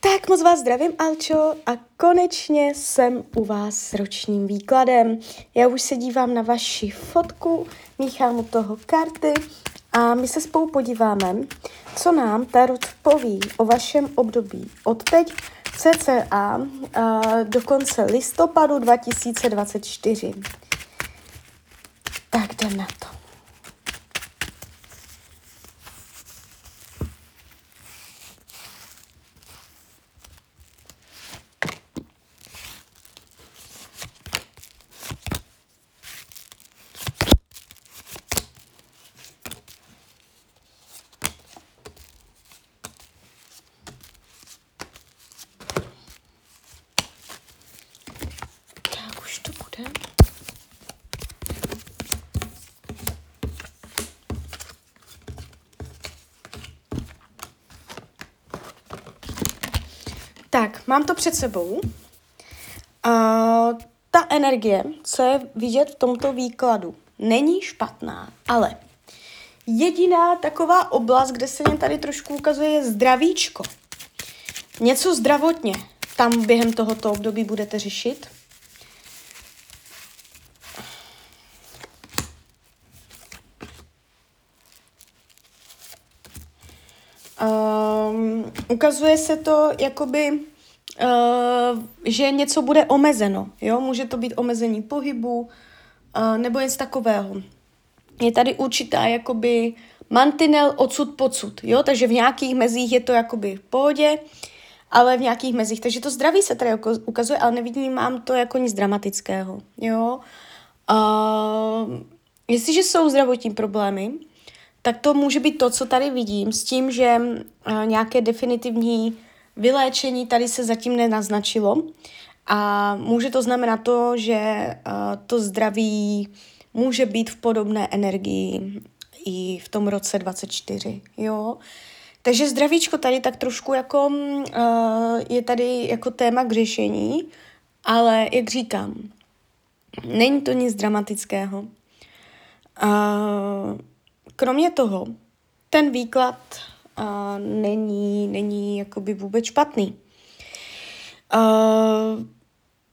Tak moc vás zdravím, Alčo, a konečně jsem u vás s ročním výkladem. Já už se dívám na vaši fotku, míchám u toho karty a my se spolu podíváme, co nám Tarot poví o vašem období od teď cca do konce listopadu 2024. Tak jdem na to. Tak, mám to před sebou. A ta energie, co je vidět v tomto výkladu, není špatná, ale jediná taková oblast, kde se mě tady trošku ukazuje, je zdravíčko. Něco zdravotně tam během tohoto období budete řešit. Um, ukazuje se to jakoby, uh, že něco bude omezeno. Jo? Může to být omezení pohybu uh, nebo něco takového. Je tady určitá jakoby mantinel odsud pocud, jo? takže v nějakých mezích je to jakoby v pohodě, ale v nějakých mezích. Takže to zdraví se tady ukazuje, ale nevidím, mám to jako nic dramatického. Jo? Uh, jestliže jsou zdravotní problémy, tak to může být to, co tady vidím, s tím, že uh, nějaké definitivní vyléčení tady se zatím nenaznačilo. A může to znamenat to, že uh, to zdraví může být v podobné energii i v tom roce 24, jo. Takže zdravíčko tady tak trošku jako uh, je tady jako téma k řešení, ale jak říkám, není to nic dramatického. Uh, kromě toho, ten výklad uh, není, není jakoby vůbec špatný. Uh,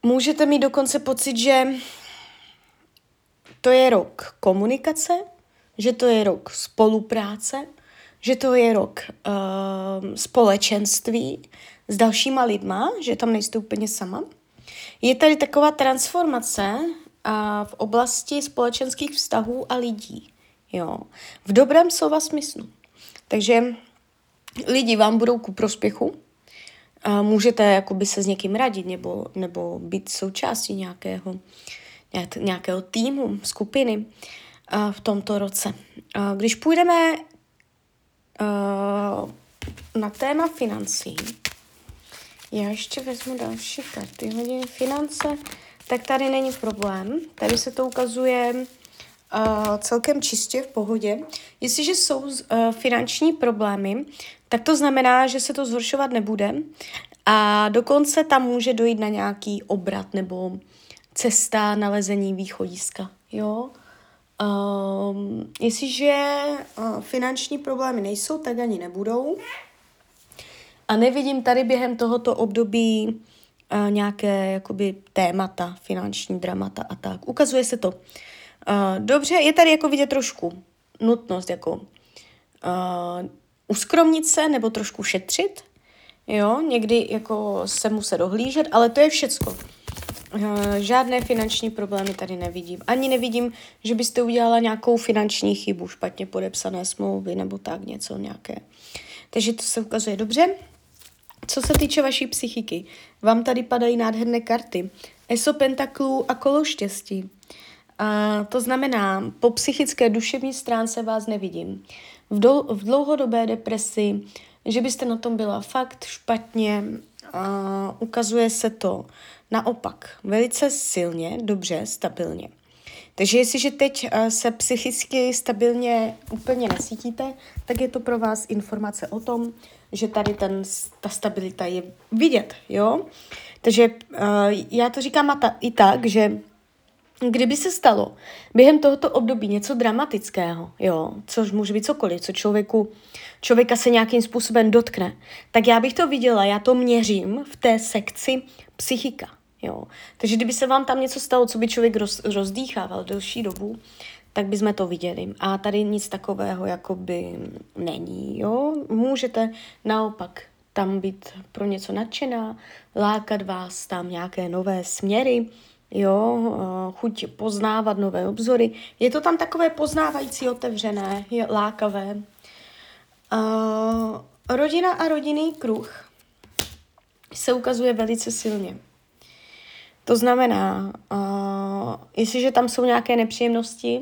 můžete mít dokonce pocit, že to je rok komunikace, že to je rok spolupráce, že to je rok uh, společenství s dalšíma lidma, že tam nejste úplně sama. Je tady taková transformace uh, v oblasti společenských vztahů a lidí. Jo. V dobrém slova smyslu. Takže lidi vám budou ku prospěchu, a můžete jakoby se s někým radit nebo, nebo být součástí nějakého, nějakého týmu, skupiny a v tomto roce. A když půjdeme a, na téma financí, já ještě vezmu další karty, hodím finance, tak tady není problém. Tady se to ukazuje uh, celkem čistě v pohodě. Jestliže jsou uh, finanční problémy, tak to znamená, že se to zhoršovat nebude a dokonce tam může dojít na nějaký obrat nebo cesta nalezení východiska. Jo? Um, jestliže uh, finanční problémy nejsou, tak ani nebudou. A nevidím tady během tohoto období nějaké jakoby témata, finanční dramata a tak. Ukazuje se to Uh, dobře, je tady jako vidět trošku nutnost jako uh, uskromnit se nebo trošku šetřit, jo, někdy jako se muset dohlížet, ale to je všecko. Uh, žádné finanční problémy tady nevidím. Ani nevidím, že byste udělala nějakou finanční chybu, špatně podepsané smlouvy nebo tak něco nějaké. Takže to se ukazuje dobře. Co se týče vaší psychiky, vám tady padají nádherné karty. Eso pentaklů a kolo štěstí. A to znamená, po psychické duševní stránce vás nevidím. V, do, v dlouhodobé depresi, že byste na tom byla fakt špatně, a ukazuje se to naopak velice silně, dobře, stabilně. Takže jestliže teď se psychicky stabilně úplně nesítíte, tak je to pro vás informace o tom, že tady ten, ta stabilita je vidět, jo? Takže já to říkám i tak, že Kdyby se stalo během tohoto období něco dramatického, jo, což může být cokoliv, co člověku, člověka se nějakým způsobem dotkne, tak já bych to viděla, já to měřím v té sekci psychika. Jo. Takže kdyby se vám tam něco stalo, co by člověk roz, rozdýchával delší dobu, tak bychom to viděli. A tady nic takového jakoby není. Jo. Můžete naopak tam být pro něco nadšená, lákat vás tam nějaké nové směry, jo, eh, chuť poznávat nové obzory. Je to tam takové poznávající, otevřené, je lákavé. Uh, rodina a rodinný kruh se ukazuje velice silně. To znamená, uh, jestliže tam jsou nějaké nepříjemnosti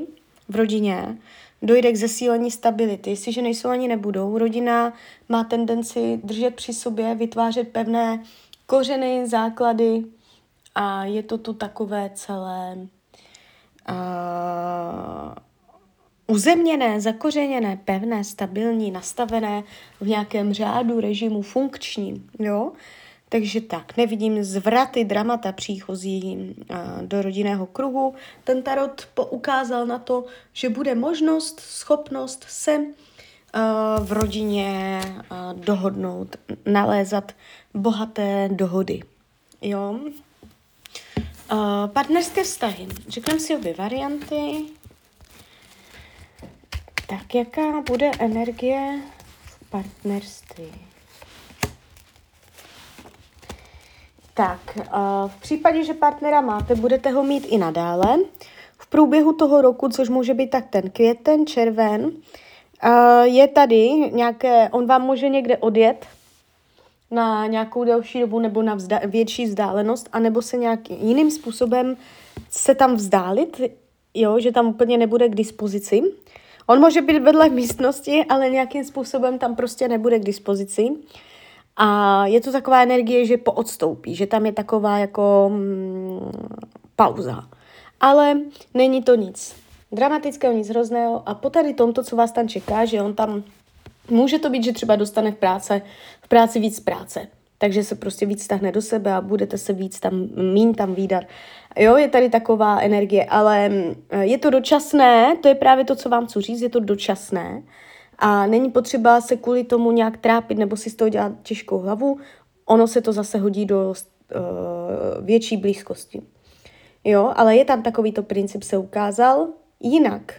v rodině, dojde k zesílení stability. Jestliže nejsou ani nebudou, rodina má tendenci držet při sobě, vytvářet pevné kořeny, základy a je to tu takové celé uh, uzemněné, zakořeněné, pevné, stabilní, nastavené v nějakém řádu, režimu funkčním. Jo? Takže tak, nevidím zvraty, dramata příchozí uh, do rodinného kruhu. Ten tarot poukázal na to, že bude možnost, schopnost se v rodině dohodnout, nalézat bohaté dohody. Jo? Uh, partnerské vztahy. Řekneme si obě varianty. Tak, jaká bude energie v partnerství? Tak, uh, v případě, že partnera máte, budete ho mít i nadále. V průběhu toho roku, což může být tak ten květen, červen, uh, je tady nějaké, on vám může někde odjet, na nějakou delší dobu nebo na vzda- větší vzdálenost, anebo se nějakým jiným způsobem se tam vzdálit, jo, že tam úplně nebude k dispozici. On může být vedle místnosti, ale nějakým způsobem tam prostě nebude k dispozici. A je to taková energie, že poodstoupí, že tam je taková jako mm, pauza. Ale není to nic dramatického, nic hrozného. A po tady tomto, co vás tam čeká, že on tam Může to být, že třeba dostane v, práce, v práci víc práce, takže se prostě víc stahne do sebe a budete se víc tam, mín tam výdat. Jo, je tady taková energie, ale mm, je to dočasné, to je právě to, co vám chci říct, je to dočasné a není potřeba se kvůli tomu nějak trápit nebo si z toho dělat těžkou hlavu, ono se to zase hodí do uh, větší blízkosti. Jo, ale je tam takovýto princip se ukázal. Jinak,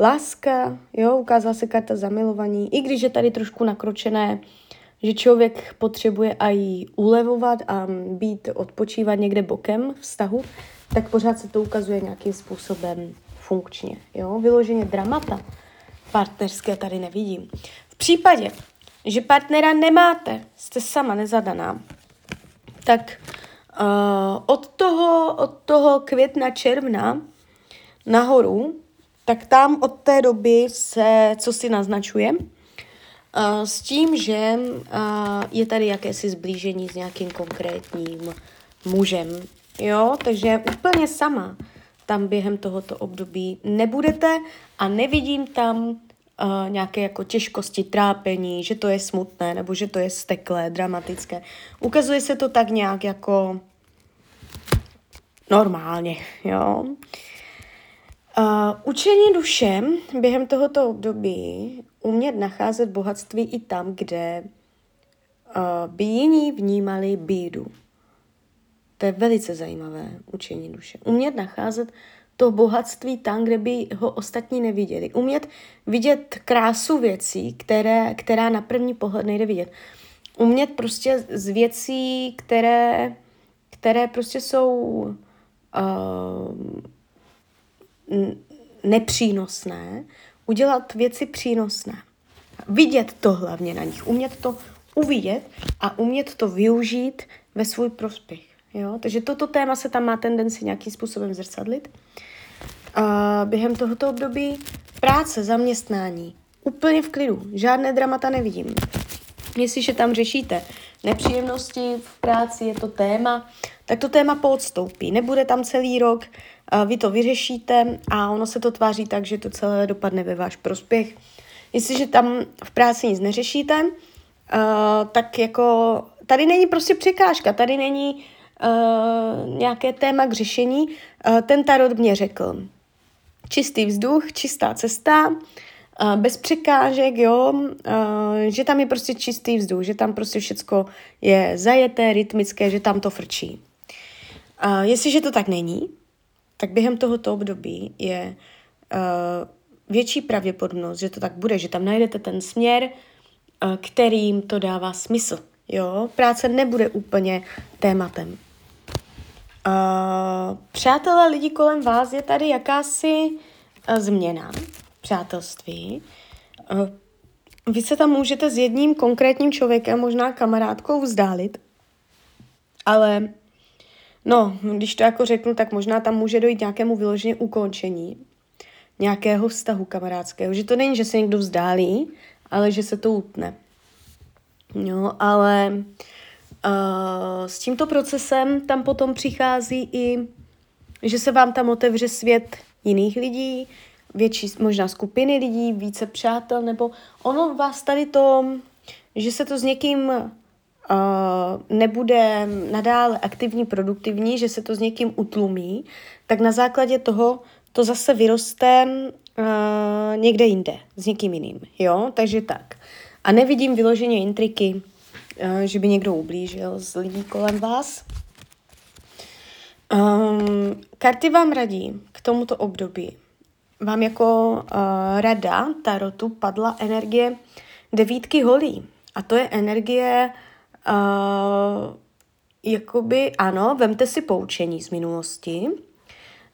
láska, jo, ukázala se karta zamilovaní, i když je tady trošku nakročené, že člověk potřebuje i ulevovat a být, odpočívat někde bokem vztahu, tak pořád se to ukazuje nějakým způsobem funkčně, jo, vyloženě dramata partnerské tady nevidím. V případě, že partnera nemáte, jste sama nezadaná, tak uh, od, toho, od toho května, června nahoru tak tam od té doby se co si naznačuje, uh, s tím, že uh, je tady jakési zblížení s nějakým konkrétním mužem. Jo, takže úplně sama tam během tohoto období nebudete a nevidím tam uh, nějaké jako těžkosti, trápení, že to je smutné nebo že to je steklé, dramatické. Ukazuje se to tak nějak jako normálně, jo. Uh, učení duše během tohoto období umět nacházet bohatství i tam, kde uh, by jiní vnímali bídu. To je velice zajímavé učení duše. Umět nacházet to bohatství tam, kde by ho ostatní neviděli. Umět vidět krásu věcí, které, která na první pohled nejde vidět. Umět prostě z věcí, které, které prostě jsou uh, nepřínosné, udělat věci přínosné. Vidět to hlavně na nich, umět to uvidět a umět to využít ve svůj prospěch. Jo? Takže toto téma se tam má tendenci nějakým způsobem zrcadlit. A během tohoto období práce, zaměstnání, úplně v klidu, žádné dramata nevidím. Jestliže tam řešíte nepříjemnosti v práci, je to téma, tak to téma poodstoupí. Nebude tam celý rok, vy to vyřešíte a ono se to tváří tak, že to celé dopadne ve váš prospěch. Jestliže tam v práci nic neřešíte, tak jako tady není prostě překážka, tady není nějaké téma k řešení, ten tarot mě řekl, čistý vzduch, čistá cesta, bez překážek, jo, že tam je prostě čistý vzduch, že tam prostě všecko je zajeté, rytmické, že tam to frčí. Jestliže to tak není, tak během tohoto období je větší pravděpodobnost, že to tak bude, že tam najdete ten směr, kterým to dává smysl. Jo, práce nebude úplně tématem. Uh, přátelé, lidi kolem vás, je tady jakási uh, změna přátelství. Uh, vy se tam můžete s jedním konkrétním člověkem, možná kamarádkou, vzdálit, ale no, když to jako řeknu, tak možná tam může dojít nějakému vyloženě ukončení nějakého vztahu kamarádského. Že to není, že se někdo vzdálí, ale že se to utne. Jo, ale uh, s tímto procesem tam potom přichází i, že se vám tam otevře svět jiných lidí, větší možná skupiny lidí, více přátel, nebo ono vás tady to, že se to s někým uh, nebude nadále aktivní, produktivní, že se to s někým utlumí, tak na základě toho to zase vyroste uh, někde jinde, s někým jiným, jo, takže tak. A nevidím vyloženě intriky, uh, že by někdo ublížil z lidí kolem vás. Um, karty vám radí k tomuto období. Vám jako uh, rada Tarotu padla energie devítky holí. A to je energie, uh, jakoby, ano, vemte si poučení z minulosti.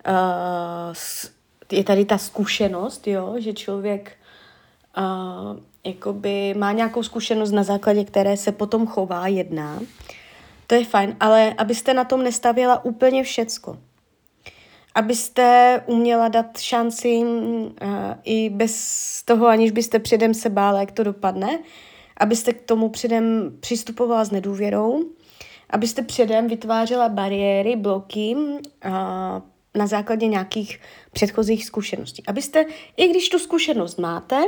Uh, je tady ta zkušenost, jo, že člověk uh, jakoby má nějakou zkušenost, na základě které se potom chová, jedná. To je fajn, ale abyste na tom nestavěla úplně všecko. Abyste uměla dát šanci uh, i bez toho, aniž byste předem se bála, jak to dopadne, abyste k tomu předem přistupovala s nedůvěrou, abyste předem vytvářela bariéry, bloky, uh, na základě nějakých předchozích zkušeností. Abyste, i když tu zkušenost máte,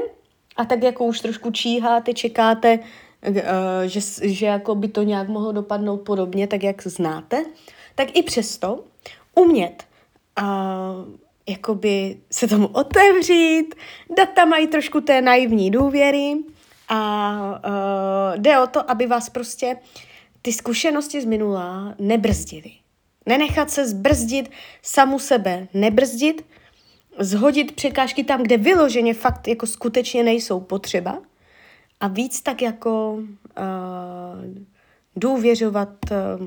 a tak jako už trošku číháte, čekáte, uh, že, že jako by to nějak mohlo dopadnout podobně, tak jak znáte, tak i přesto umět uh, jakoby se tomu otevřít, dát tam mají trošku té naivní důvěry a uh, jde o to, aby vás prostě ty zkušenosti z minula nebrzdily. Nenechat se zbrzdit samu sebe, nebrzdit, zhodit překážky tam, kde vyloženě fakt jako skutečně nejsou potřeba a víc tak jako uh, důvěřovat uh,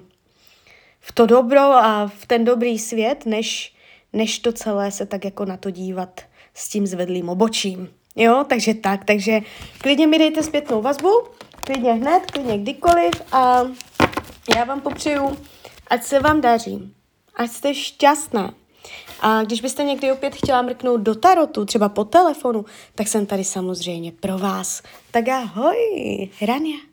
v to dobro a v ten dobrý svět, než, než to celé se tak jako na to dívat s tím zvedlým obočím. Jo, takže tak, takže klidně mi dejte zpětnou vazbu, klidně hned, klidně kdykoliv a já vám popřeju, ať se vám daří, ať jste šťastná, a když byste někdy opět chtěla mrknout do tarotu, třeba po telefonu, tak jsem tady samozřejmě pro vás. Tak ahoj, Rania.